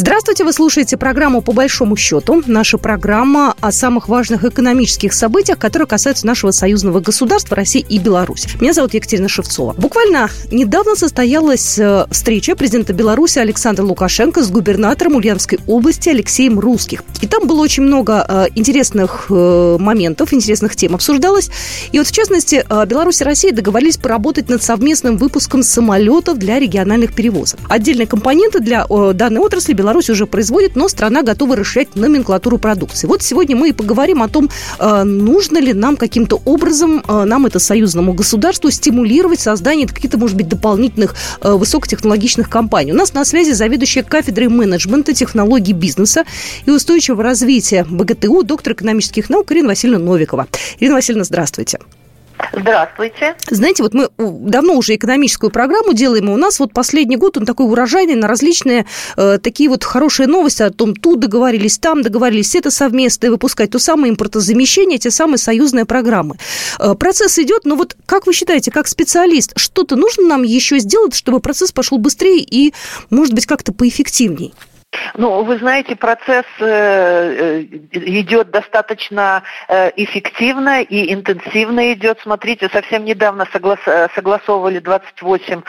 Здравствуйте, вы слушаете программу «По большому счету». Наша программа о самых важных экономических событиях, которые касаются нашего союзного государства России и Беларуси. Меня зовут Екатерина Шевцова. Буквально недавно состоялась э, встреча президента Беларуси Александра Лукашенко с губернатором Ульяновской области Алексеем Русских. И там было очень много э, интересных э, моментов, интересных тем обсуждалось. И вот, в частности, Беларусь и Россия договорились поработать над совместным выпуском самолетов для региональных перевозок. Отдельные компоненты для данной отрасли Беларусь уже производит, но страна готова расширять номенклатуру продукции. Вот сегодня мы и поговорим о том, э, нужно ли нам каким-то образом, э, нам это союзному государству, стимулировать создание каких-то, может быть, дополнительных э, высокотехнологичных компаний. У нас на связи заведующая кафедрой менеджмента, технологий бизнеса и устойчивого развития БГТУ, доктор экономических наук Ирина Васильевна Новикова. Ирина Васильевна, здравствуйте. Здравствуйте. Знаете, вот мы давно уже экономическую программу делаем, и у нас вот последний год он такой урожайный на различные э, такие вот хорошие новости о том, тут договорились, там договорились, это совместное выпускать, то самое импортозамещение, те самые союзные программы. Э, процесс идет, но вот как вы считаете, как специалист, что-то нужно нам еще сделать, чтобы процесс пошел быстрее и, может быть, как-то поэффективнее? Ну, вы знаете, процесс э, э, идет достаточно э, эффективно и интенсивно идет. Смотрите, совсем недавно соглас, согласовывали 28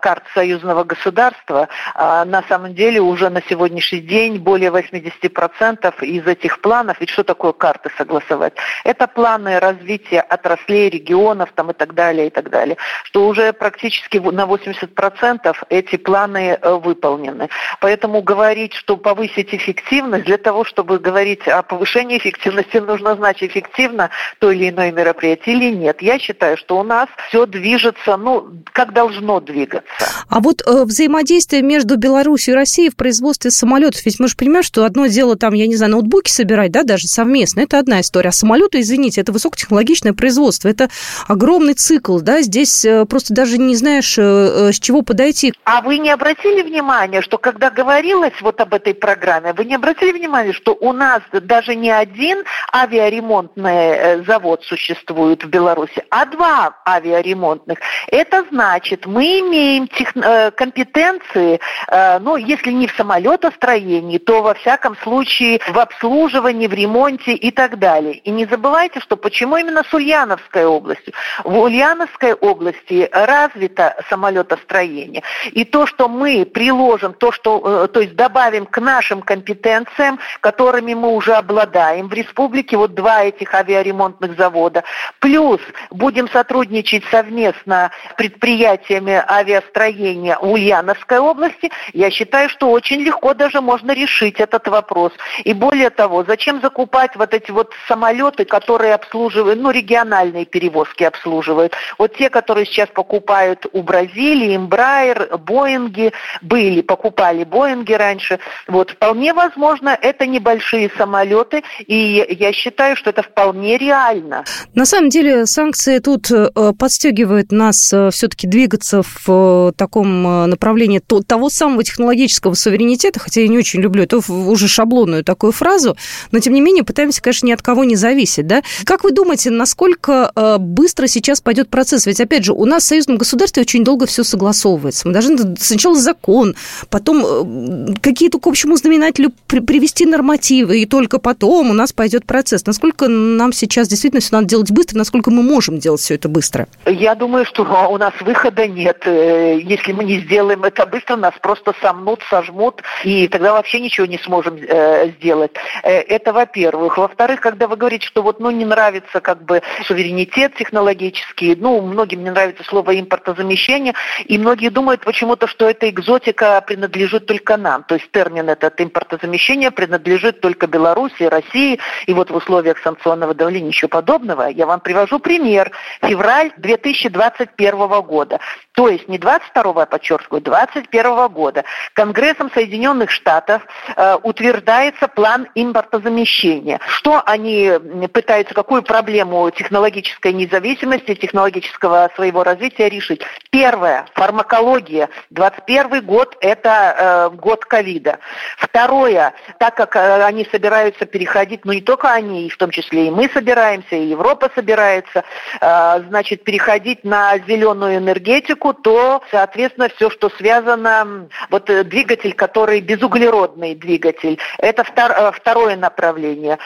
карт союзного государства. А на самом деле уже на сегодняшний день более 80% из этих планов, ведь что такое карты согласовать? Это планы развития отраслей, регионов там, и так далее, и так далее. Что уже практически на 80% эти планы выполнены. Поэтому говорить говорить, что повысить эффективность, для того, чтобы говорить о повышении эффективности, нужно знать, эффективно то или иное мероприятие или нет. Я считаю, что у нас все движется, ну, как должно двигаться. А вот э, взаимодействие между Беларусью и Россией в производстве самолетов, ведь мы же понимаем, что одно дело там, я не знаю, ноутбуки собирать, да, даже совместно, это одна история. А самолеты, извините, это высокотехнологичное производство, это огромный цикл, да, здесь э, просто даже не знаешь, э, э, с чего подойти. А вы не обратили внимания, что когда говорилось вот об этой программе, вы не обратили внимания, что у нас даже не один авиаремонтный э, завод существует в Беларуси, а два авиаремонтных. Это значит, мы имеем тех, э, компетенции, э, ну, если не в самолетостроении, то во всяком случае в обслуживании, в ремонте и так далее. И не забывайте, что почему именно с Ульяновской областью. В Ульяновской области развито самолетостроение. И то, что мы приложим, то, что, то есть добавим к нашим компетенциям, которыми мы уже обладаем в республике, вот два этих авиаремонтных завода, плюс будем сотрудничать совместно с предприятиями авиастроения Ульяновской области, я считаю, что очень легко даже можно решить этот вопрос. И более того, зачем закупать вот эти вот самолеты, которые обслуживают, ну, региональные перевозки обслуживают. Вот те, которые сейчас покупают у Бразилии, Embraer, Боинги, были, покупали Боинги раньше, раньше. Вот, вполне возможно, это небольшие самолеты, и я считаю, что это вполне реально. На самом деле санкции тут э, подстегивают нас э, все-таки двигаться в э, таком направлении того самого технологического суверенитета, хотя я не очень люблю эту уже шаблонную такую фразу, но тем не менее пытаемся, конечно, ни от кого не зависеть. Да? Как вы думаете, насколько быстро сейчас пойдет процесс? Ведь, опять же, у нас в союзном государстве очень долго все согласовывается. Мы должны сначала закон, потом какие-то к общему знаменателю при, привести нормативы, и только потом у нас пойдет процесс. Насколько нам сейчас действительно все надо делать быстро, насколько мы можем делать все это быстро? Я думаю, что у нас выхода нет. Э, если мы не сделаем это быстро, нас просто сомнут, сожмут, и тогда вообще ничего не сможем э, сделать. Э, это во-первых. Во-вторых, когда вы говорите, что вот ну, не нравится как бы суверенитет технологический, ну, многим не нравится слово импортозамещение, и многие думают почему-то, что эта экзотика принадлежит только нам. То есть термин этот импортозамещение принадлежит только Беларуси, России. И вот в условиях санкционного давления ничего подобного. Я вам привожу пример. Февраль 2021 года. То есть не 22 я подчеркиваю, 21 года. Конгрессом Соединенных Штатов э, утверждается план импортозамещения. Что они пытаются, какую проблему технологической независимости, технологического своего развития решить? Первое, фармакология. 21 год – это э, год ковида ковида. Второе, так как э, они собираются переходить, ну не только они, и в том числе и мы собираемся, и Европа собирается, э, значит, переходить на зеленую энергетику, то, соответственно, все, что связано, вот э, двигатель, который безуглеродный двигатель, это второе направление.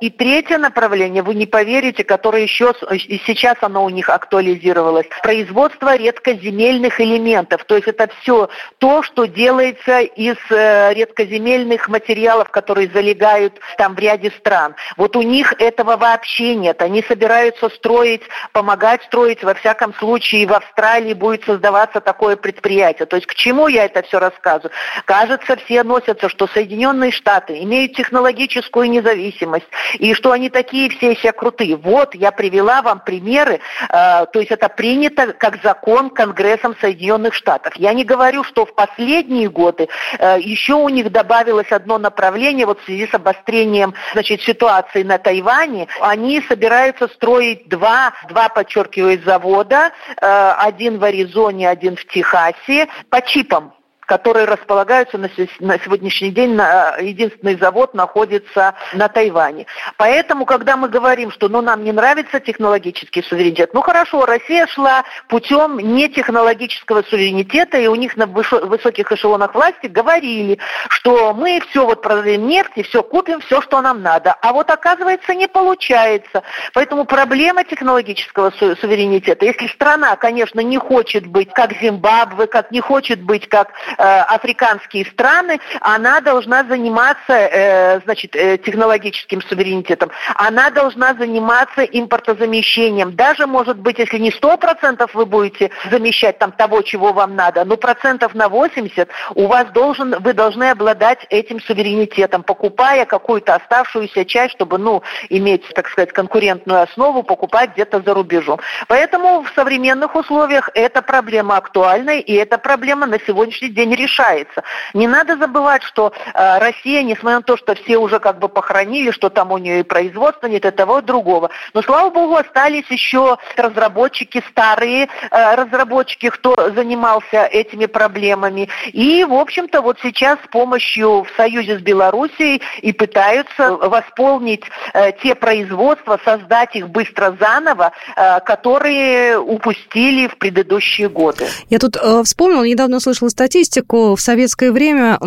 И третье направление, вы не поверите, которое еще, и сейчас оно у них актуализировалось, производство редкоземельных элементов, то есть это все то, что делается из редкоземельных материалов, которые залегают там в ряде стран. Вот у них этого вообще нет. Они собираются строить, помогать строить. Во всяком случае, в Австралии будет создаваться такое предприятие. То есть к чему я это все рассказываю? Кажется, все носятся, что Соединенные Штаты имеют технологическую независимость, и что они такие все себя крутые. Вот, я привела вам примеры, э, то есть это принято как закон Конгрессом Соединенных Штатов. Я не говорю, что в последние годы э, еще у них добавилось одно направление, вот в связи с обострением значит, ситуации на Тайване, они собираются строить два, два подчеркиваю, завода, э, один в Аризоне, один в Техасе, по чипам которые располагаются на, сегодняшний день, на, единственный завод находится на Тайване. Поэтому, когда мы говорим, что ну, нам не нравится технологический суверенитет, ну хорошо, Россия шла путем нетехнологического суверенитета, и у них на высоких эшелонах власти говорили, что мы все вот продаем нефть и все купим, все, что нам надо. А вот оказывается не получается. Поэтому проблема технологического су суверенитета, если страна, конечно, не хочет быть как Зимбабве, как не хочет быть как Э, африканские страны, она должна заниматься э, значит, э, технологическим суверенитетом, она должна заниматься импортозамещением. Даже, может быть, если не 100% вы будете замещать там того, чего вам надо, но процентов на 80 у вас должен, вы должны обладать этим суверенитетом, покупая какую-то оставшуюся часть, чтобы, ну, иметь, так сказать, конкурентную основу, покупать где-то за рубежом. Поэтому в современных условиях эта проблема актуальна, и эта проблема на сегодняшний день не решается. Не надо забывать, что э, Россия, несмотря на то, что все уже как бы похоронили, что там у нее и производства нет, и того, и другого. Но, слава богу, остались еще разработчики, старые э, разработчики, кто занимался этими проблемами. И, в общем-то, вот сейчас с помощью в союзе с Белоруссией и пытаются восполнить э, те производства, создать их быстро заново, э, которые упустили в предыдущие годы. Я тут э, вспомнила, недавно слышала статистику, статистику, в советское время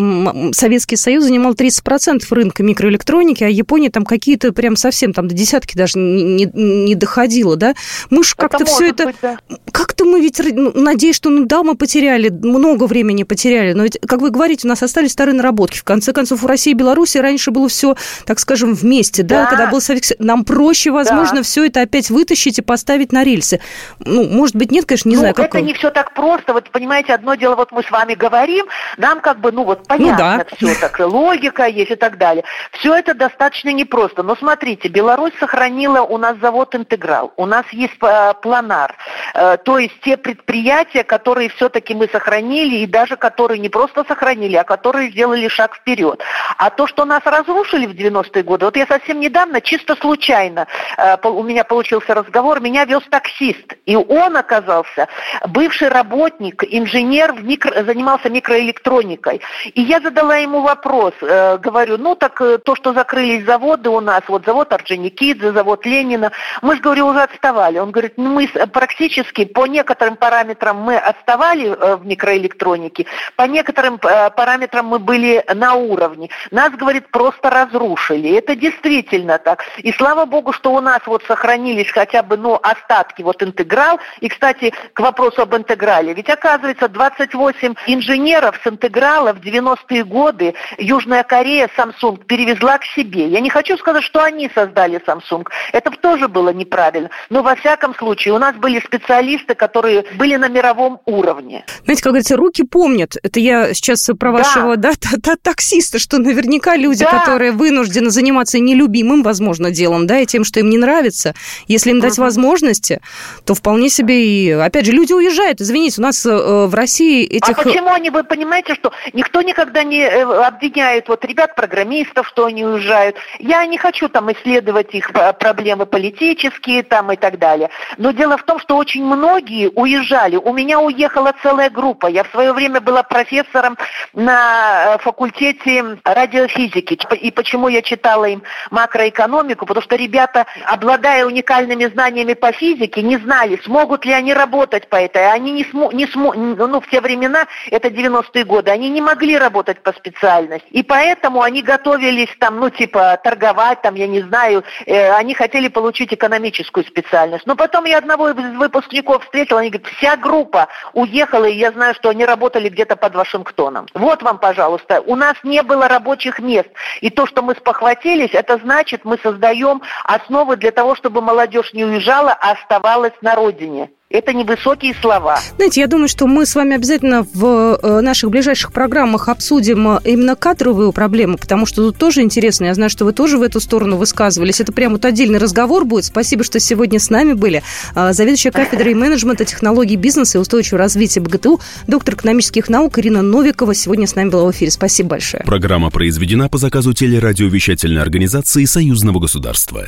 Советский Союз занимал 30% рынка микроэлектроники, а Япония там какие-то прям совсем там до десятки даже не, не доходило, да? Мы же как-то все это... Быть, да. Как-то мы ведь, ну, надеюсь, что, ну да, мы потеряли, много времени потеряли, но ведь, как вы говорите, у нас остались старые наработки. В конце концов, у России и Беларуси раньше было все, так скажем, вместе, да, да когда был Советский Нам проще, возможно, да. все это опять вытащить и поставить на рельсы. Ну, может быть, нет, конечно, не ну, знаю, как... это не все так просто. Вот, понимаете, одно дело, вот мы с вами говорим, говорим, нам как бы, ну вот понятно ну, да. все, так логика есть и так далее. Все это достаточно непросто. Но смотрите, Беларусь сохранила у нас завод «Интеграл», у нас есть э, планар, э, то есть те предприятия, которые все-таки мы сохранили, и даже которые не просто сохранили, а которые сделали шаг вперед. А то, что нас разрушили в 90-е годы, вот я совсем недавно, чисто случайно, э, у меня получился разговор, меня вез таксист, и он оказался бывший работник, инженер, в микро, занимался занимался микроэлектроникой. И я задала ему вопрос, э, говорю, ну так э, то, что закрылись заводы у нас, вот завод Орджоникидзе, завод Ленина, мы же, говорю, уже отставали. Он говорит, ну мы практически по некоторым параметрам мы отставали э, в микроэлектронике, по некоторым э, параметрам мы были на уровне. Нас, говорит, просто разрушили. Это действительно так. И слава богу, что у нас вот сохранились хотя бы, ну, остатки, вот интеграл. И, кстати, к вопросу об интеграле. Ведь оказывается, 28 инженеров инженеров с интеграла в 90-е годы Южная Корея Samsung перевезла к себе. Я не хочу сказать, что они создали Samsung. Это тоже было неправильно. Но во всяком случае у нас были специалисты, которые были на мировом уровне. Знаете, как говорится, руки помнят. Это я сейчас про вашего да. Да, таксиста, что наверняка люди, да. которые вынуждены заниматься нелюбимым, возможно, делом, да, и тем, что им не нравится, если им дать угу. возможности, то вполне себе и... Опять же, люди уезжают. Извините, у нас э, в России этих... А почему не, вы понимаете, что никто никогда не э, обвиняет вот ребят-программистов, что они уезжают. Я не хочу там исследовать их проблемы политические там и так далее. Но дело в том, что очень многие уезжали. У меня уехала целая группа. Я в свое время была профессором на э, факультете радиофизики. И почему я читала им макроэкономику? Потому что ребята, обладая уникальными знаниями по физике, не знали, смогут ли они работать по этой. Они не смо, не смо, ну, в те времена, это 90-е годы, они не могли работать по специальности. И поэтому они готовились там, ну, типа, торговать, там, я не знаю, э, они хотели получить экономическую специальность. Но потом я одного из выпускников встретила, они говорят, вся группа уехала, и я знаю, что они работали где-то под Вашингтоном. Вот вам, пожалуйста, у нас не было рабочих мест. И то, что мы спохватились, это значит, мы создаем основы для того, чтобы молодежь не уезжала, а оставалась на родине. Это невысокие слова. Знаете, я думаю, что мы с вами обязательно в э, наших ближайших программах обсудим э, именно кадровую проблему, потому что тут тоже интересно. Я знаю, что вы тоже в эту сторону высказывались. Это прям вот отдельный разговор будет. Спасибо, что сегодня с нами были. А, заведующая кафедрой менеджмента, технологий бизнеса и устойчивого развития БГТУ, доктор экономических наук Ирина Новикова сегодня с нами была в эфире. Спасибо большое. Программа произведена по заказу телерадиовещательной организации Союзного государства.